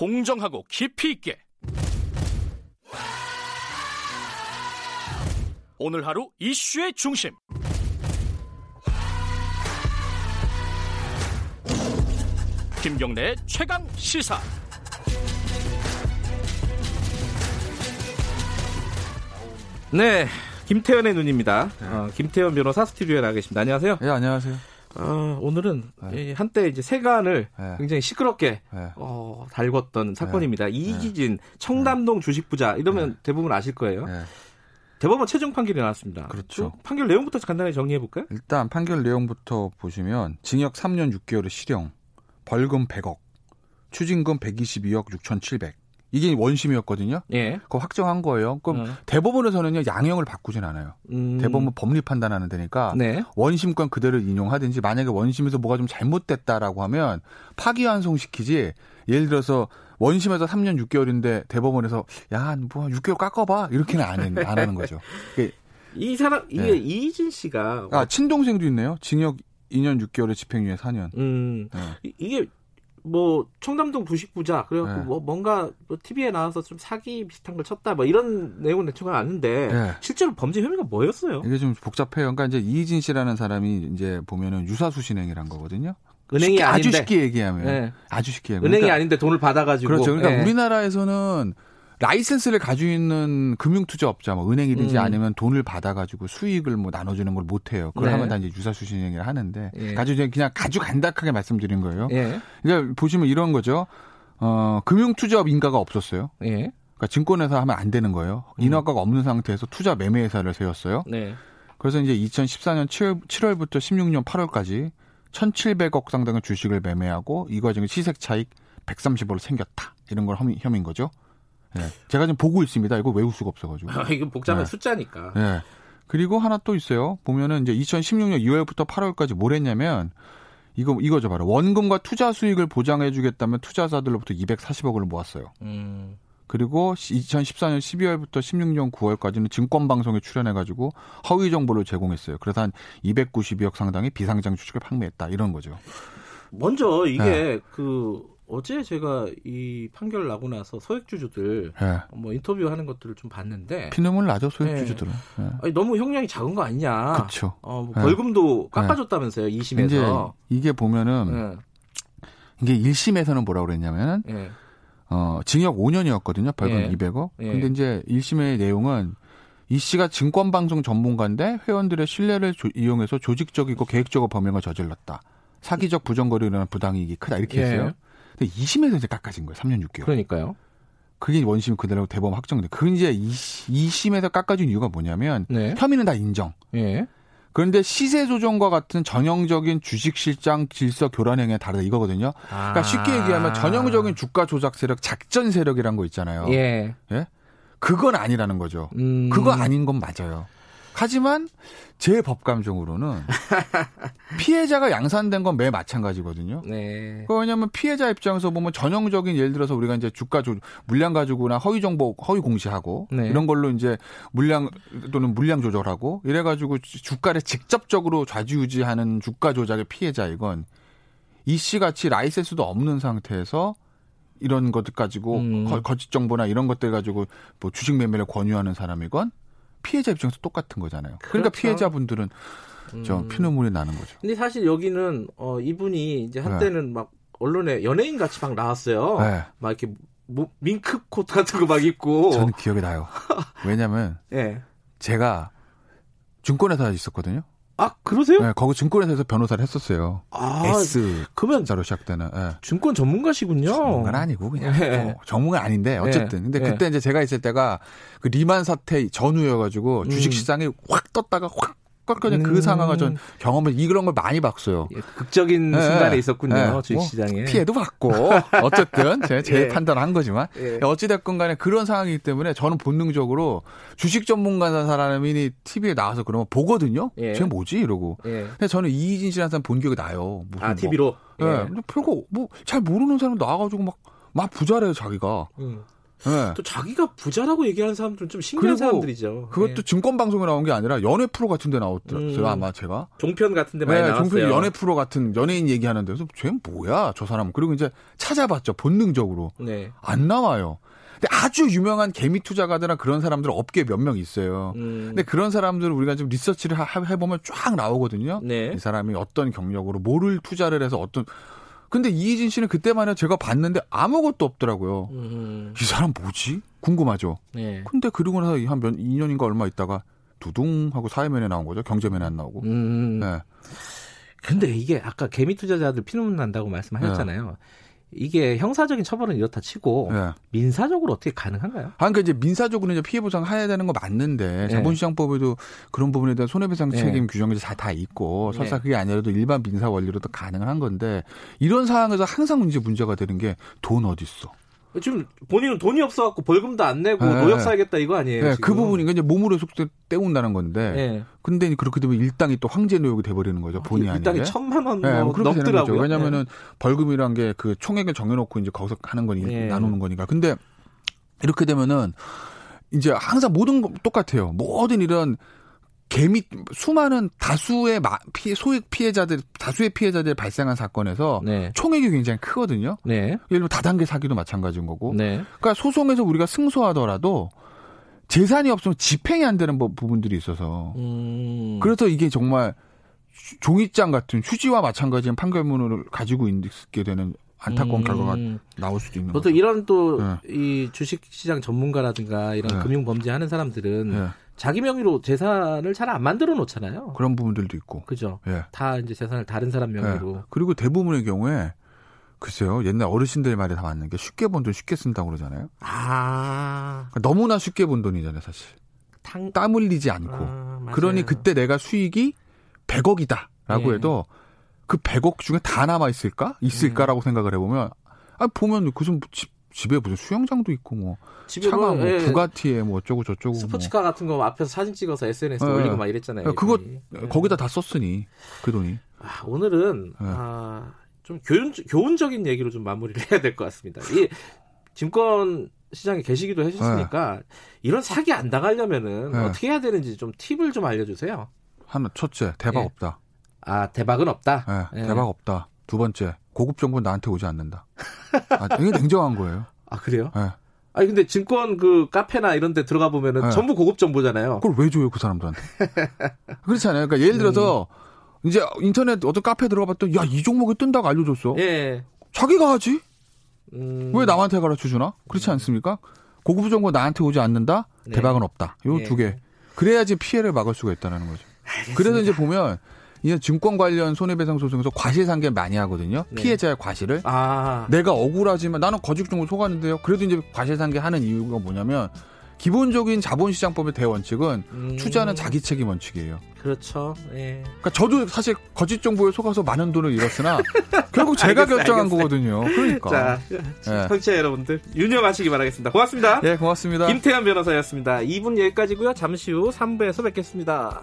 공정하고 깊이 있게 오늘 하루 이슈의 중심 김경래의 최강 시사 네, 김태현의 눈입니다. 어, 김태현 변호사 스튜디오에 나와 계십니다. 안녕하세요. 네, 안녕하세요. 어, 오늘은 네. 이 한때 이제 세간을 네. 굉장히 시끄럽게 네. 어, 달궜던 사건입니다. 이기진 청담동 주식부자 이러면 대부분 아실 거예요. 네. 대법원 최종 판결이 나왔습니다. 그렇죠. 그 판결 내용부터 간단히 정리해 볼까요? 일단 판결 내용부터 보시면 징역 3년 6개월의 실형, 벌금 100억, 추징금 122억 6,700. 이게 원심이었거든요. 예. 그거 확정한 거예요. 그럼 어. 대법원에서는요 양형을 바꾸진 않아요. 음, 대법원 법리 판단하는 데니까 네. 원심권 그대로 인용하든지 만약에 원심에서 뭐가 좀 잘못됐다라고 하면 파기환송시키지 예를 들어서 원심에서 3년 6개월인데 대법원에서 야뭐 6개월 깎아봐 이렇게는 안, 해- 안 하는 거죠. 이 사람 이게 네. 이희진 씨가 아 친동생도 있네요. 징역 2년 6개월에 집행유예 4년. 음, 네. 이- 이게 뭐 청담동 부식부자 그래갖고 네. 뭐 뭔가 뭐 TV에 나와서 좀 사기 비슷한 걸 쳤다 뭐 이런 내용은 대충 아는데 네. 실제로 범죄 혐의가 뭐였어요? 이게 좀 복잡해요. 그러니까 이제 이희진 씨라는 사람이 이제 보면은 유사수 신행이란 거거든요. 은행이 쉽게, 아닌데 아주 쉽게 얘기하면 네. 아주 쉽게 얘기하면. 은행이 그러니까- 아닌데 돈을 받아가지고 그렇죠. 그러니까 예. 우리나라에서는 라이센스를 가지고 있는 금융투자업자, 뭐 은행이든지 음. 아니면 돈을 받아가지고 수익을 뭐 나눠주는 걸 못해요. 그걸 네. 하면 다 이제 유사수신행위를 하는데 예. 아주 그냥 그냥 아주 간단하게 말씀드린 거예요. 예. 그러니까 보시면 이런 거죠. 어, 금융투자업 인가가 없었어요. 예. 그러니까 증권회사 하면 안 되는 거예요. 음. 인허가가 없는 상태에서 투자 매매회사를 세웠어요. 네. 그래서 이제 2014년 7월, 7월부터 16년 8월까지 1,700억 상당의 주식을 매매하고 이 과정에 시색 차익 130억을 생겼다. 이런 걸 혐의, 혐의인 거죠. 예. 제가 지금 보고 있습니다. 이거 외울 수가 없어가지고. 아, 이건 복잡한 네. 숫자니까. 예. 그리고 하나 또 있어요. 보면은 이제 2016년 2월부터 8월까지 뭘 했냐면 이거 이거죠 바로 원금과 투자 수익을 보장해 주겠다면 투자자들로부터 240억을 모았어요. 음. 그리고 2014년 12월부터 16년 9월까지는 증권 방송에 출연해 가지고 허위 정보를 제공했어요. 그래서 한 292억 상당의 비상장 주식을 판매했다 이런 거죠. 먼저 이게 네. 그 어제 제가 이 판결 나고 나서 소액주주들 예. 뭐 인터뷰하는 것들을 좀 봤는데 피눈물 나죠 네. 소액주주들은. 예. 아니, 너무 형량이 작은 거 아니냐? 그렇죠. 어, 뭐 네. 벌금도 깎아줬다면서요 이제 2심에서. 이게 보면은 예. 이게 1심에서는 뭐라고 그랬냐면은 예. 어, 징역 5년이었거든요. 벌금 예. 200억. 예. 근데 이제 1심의 내용은 이 씨가 증권방송 전문가인데 회원들의 신뢰를 조- 이용해서 조직적이고 계획적으로 범행을 저질렀다. 사기적 부정거래로 인한 부당이익이 크다. 이렇게 예. 했어요. 근데 2심에서 이제 깎아진 거예요. 3년 6개월. 그러니까요. 그게 원심 그대로 대법원 확정돼. 그 이제 2심에서 깎아준 이유가 뭐냐면 네. 혐의는 다 인정. 예. 그런데 시세 조정과 같은 전형적인 주식 실장 질서 교란 행위에 다르다 이거거든요. 그러니까 쉽게 얘기하면 전형적인 주가 조작 세력, 작전 세력이란 거 있잖아요. 예. 예? 그건 아니라는 거죠. 음. 그거 아닌 건 맞아요. 하지만 제 법감정으로는 피해자가 양산된 건 매 마찬가지거든요. 네. 그 왜냐하면 피해자 입장에서 보면 전형적인 예를 들어서 우리가 이제 주가 조 물량 가지고나 허위 정보 허위 공시하고 네. 이런 걸로 이제 물량 또는 물량 조절하고 이래가지고 주- 주가를 직접적으로 좌지우지하는 주가 조작의 피해자 이건 이 씨 같이 라이센스도 없는 상태에서 이런 것들 가지고 음. 거, 거짓 정보나 이런 것들 가지고 뭐 주식 매매를 권유하는 사람이건 피해자 입장에서 똑같은 거잖아요. 그러니까 그렇죠. 피해자분들은 저 음. 피눈물이 나는 거죠. 근데 사실 여기는 어 이분이 이제 한때는 막 언론에 연예인 같이 막 나왔어요. 네. 막 이렇게 뭐, 밍크 코트 같은 거 막 입고. 저는 기억이 나요. 왜냐면 예. 제가 증권회사에 있었거든요. 아 그러세요? 네, 거기 증권회사에서 변호사를 했었어요. 아 S 그러면 자로 시작되는. 예. 증권 전문가시군요. 전문가는 아니고 그냥 예. 어, 전문가 아닌데 어쨌든 근데 예. 그때 이제 제가 있을 때가 그 리만 사태 전후여가지고 음. 주식 시장이 확 떴다가 확 꺾여진 그 음. 상황을 전 경험을 이런 걸 많이 봤어요. 예, 극적인 예, 순간에 예. 있었군요. 예. 주식시장에. 뭐 피해도 받고 어쨌든 제, 제 예. 판단을 한 거지만 예. 어찌됐건 간에 그런 상황이기 때문에 저는 본능적으로 주식 전문가 사람이 TV에 나와서 그러면 보거든요. 예. 쟤 뭐지 이러고. 예. 근데 저는 이희진 씨라는 사람 본 기억이 나요. 무슨 아 뭐. TV로. 예. 근데 별거 뭐 잘 모르는 사람 나와가지고 막 막 부자래요 자기가. 음. 네. 또 자기가 부자라고 얘기하는 사람들은 좀 신기한 사람들이죠. 그것도 네. 증권 방송에 나온 게 아니라 연애 프로 같은 데 나왔더라고요. 음. 아마 제가. 종편 같은 데 많이 네, 나왔어요. 종편 연애 프로 같은 연예인 얘기하는 데서 쟤 뭐야, 저 사람. 그리고 이제 찾아봤죠. 본능적으로. 네. 안 나와요. 근데 아주 유명한 개미 투자가들이나 그런 사람들 업계 몇 명 있어요. 음. 근데 그런 사람들을 우리가 좀 리서치를 해보면 쫙 나오거든요. 네. 이 사람이 어떤 경력으로 뭐를 투자를 해서 어떤 근데 이희진 씨는 그때만 해도 제가 봤는데 아무것도 없더라고요. 음. 이 사람 뭐지? 궁금하죠. 네. 근데 그러고 나서 한 몇 2년인가 얼마 있다가 두둥 하고 사회면에 나온 거죠. 경제면에 안 나오고. 음. 네. 근데 이게 아까 개미 투자자들 피눈 난다고 말씀하셨잖아요. 네. 이게 형사적인 처벌은 이렇다 치고 네. 민사적으로 어떻게 가능한가요? 아, 그러니까 이제 민사적으로 이제 피해 보상 해야 되는 거 맞는데 네. 자본시장법에도 그런 부분에 대한 손해배상 네. 책임 네. 규정이 다 있고 설사 그게 아니라도 일반 민사 원리로도 가능한 건데 이런 상황에서 항상 이제 문제가 되는 게 돈 어디 있어? 지금 본인은 돈이 없어갖고 벌금도 안 내고 네. 노역 사야겠다 이거 아니에요? 네, 그 부분이 이제 몸으로 속대 때운다는 건데. 네. 근데 그렇게 되면 일당이 또 황제 노역이 돼버리는 거죠. 본의 아, 아니게. 일당이 천만 원 네, 뭐 넘더라고요. 왜냐면은 네. 벌금이란 게 그 총액을 정해놓고 이제 거기서 하는 거니 네. 나누는 거니까. 근데 이렇게 되면은 이제 항상 모든 거 똑같아요. 모든 이런 개미 수많은 다수의 피해, 소액 피해자들 다수의 피해자들 발생한 사건에서 네. 총액이 굉장히 크거든요. 네. 예를 들면 다단계 사기도 마찬가지인 거고. 네. 그러니까 소송에서 우리가 승소하더라도 재산이 없으면 집행이 안 되는 부분들이 있어서 음. 그래서 이게 정말 종이장 같은 휴지와 마찬가지인 판결문을 가지고 있게 되는 안타까운 음. 결과가 나올 수도 있는 거죠. 이런 또이 네. 주식시장 전문가라든가 이런 네. 금융범죄 하는 사람들은 네. 자기 명의로 재산을 잘 안 만들어 놓잖아요. 그런 부분들도 있고. 그죠. 예. 다 이제 재산을 다른 사람 명의로. 예. 그리고 대부분의 경우에 글쎄요. 옛날 어르신들 말이 다 맞는 게 쉽게 번 돈 쉽게 쓴다고 그러잖아요. 아. 그러니까 너무나 쉽게 번 돈이잖아요, 사실. 탕... 땀 흘리지 않고. 아, 그러니 그때 내가 수익이 100억이다라고 예. 해도 그 100억 중에 다 남아 있을까? 있을까라고 음. 생각을 해보면 아 보면 그좀 집에 무슨 수영장도 있고 뭐 차가 뭐 예, 부가티에 뭐 어쩌고 저쩌고 뭐. 스포츠카 뭐. 같은 거 앞에서 사진 찍어서 SNS에 예. 올리고 막 이랬잖아요. 그거 예. 거기다 다 썼으니 그 돈이. 아, 오늘은 예. 아, 좀 교훈 교훈적인 얘기로 좀 마무리를 해야 될 것 같습니다. 이 증권 시장에 계시기도 하셨으니까 예. 이런 사기 안 당하려면은 예. 어떻게 해야 되는지 좀 팁을 좀 알려주세요. 하나 첫째 대박 없다. 아 대박은 없다. 대박 없다. 두 번째 고급 정보는 나한테 오지 않는다. 아, 되게 냉정한 거예요. 아 그래요? 네. 아니 근데 증권 그 카페나 이런 데 들어가 보면은 네. 전부 고급 정보잖아요. 그걸 왜 줘요 그 사람들한테? 그렇잖아요. 그러니까 예를 들어서 음. 이제 인터넷 어떤 카페 들어가 봤더니 야이 종목이 뜬다고 알려줬어. 예. 자기가 하지. 음. 왜 남한테 가르쳐 주나? 그렇지 음. 않습니까? 고급 정보 나한테 오지 않는다. 네. 대박은 없다. 요두 예. 개. 그래야지 피해를 막을 수가 있다는 거죠. 알겠습니다. 그래서 이제 보면 이제 증권 관련 손해배상 소송에서 과실상계 많이 하거든요. 네. 피해자의 과실을. 아. 내가 억울하지만 나는 거짓 정보 속았는데요. 그래도 이제 과실상계 하는 이유가 뭐냐면 기본적인 자본시장법의 대원칙은 음. 투자는 자기 책임 원칙이에요. 그렇죠. 예. 그러니까 저도 사실 거짓 정보에 속아서 많은 돈을 잃었으나 결국 제가 알겠어요, 결정한 알겠어요. 거거든요. 그러니까. 자, 예. 청취자 여러분들 유념하시기 바라겠습니다. 고맙습니다. 예, 고맙습니다. 김태현 변호사였습니다. 2분 여기까지고요. 잠시 후 3부에서 뵙겠습니다.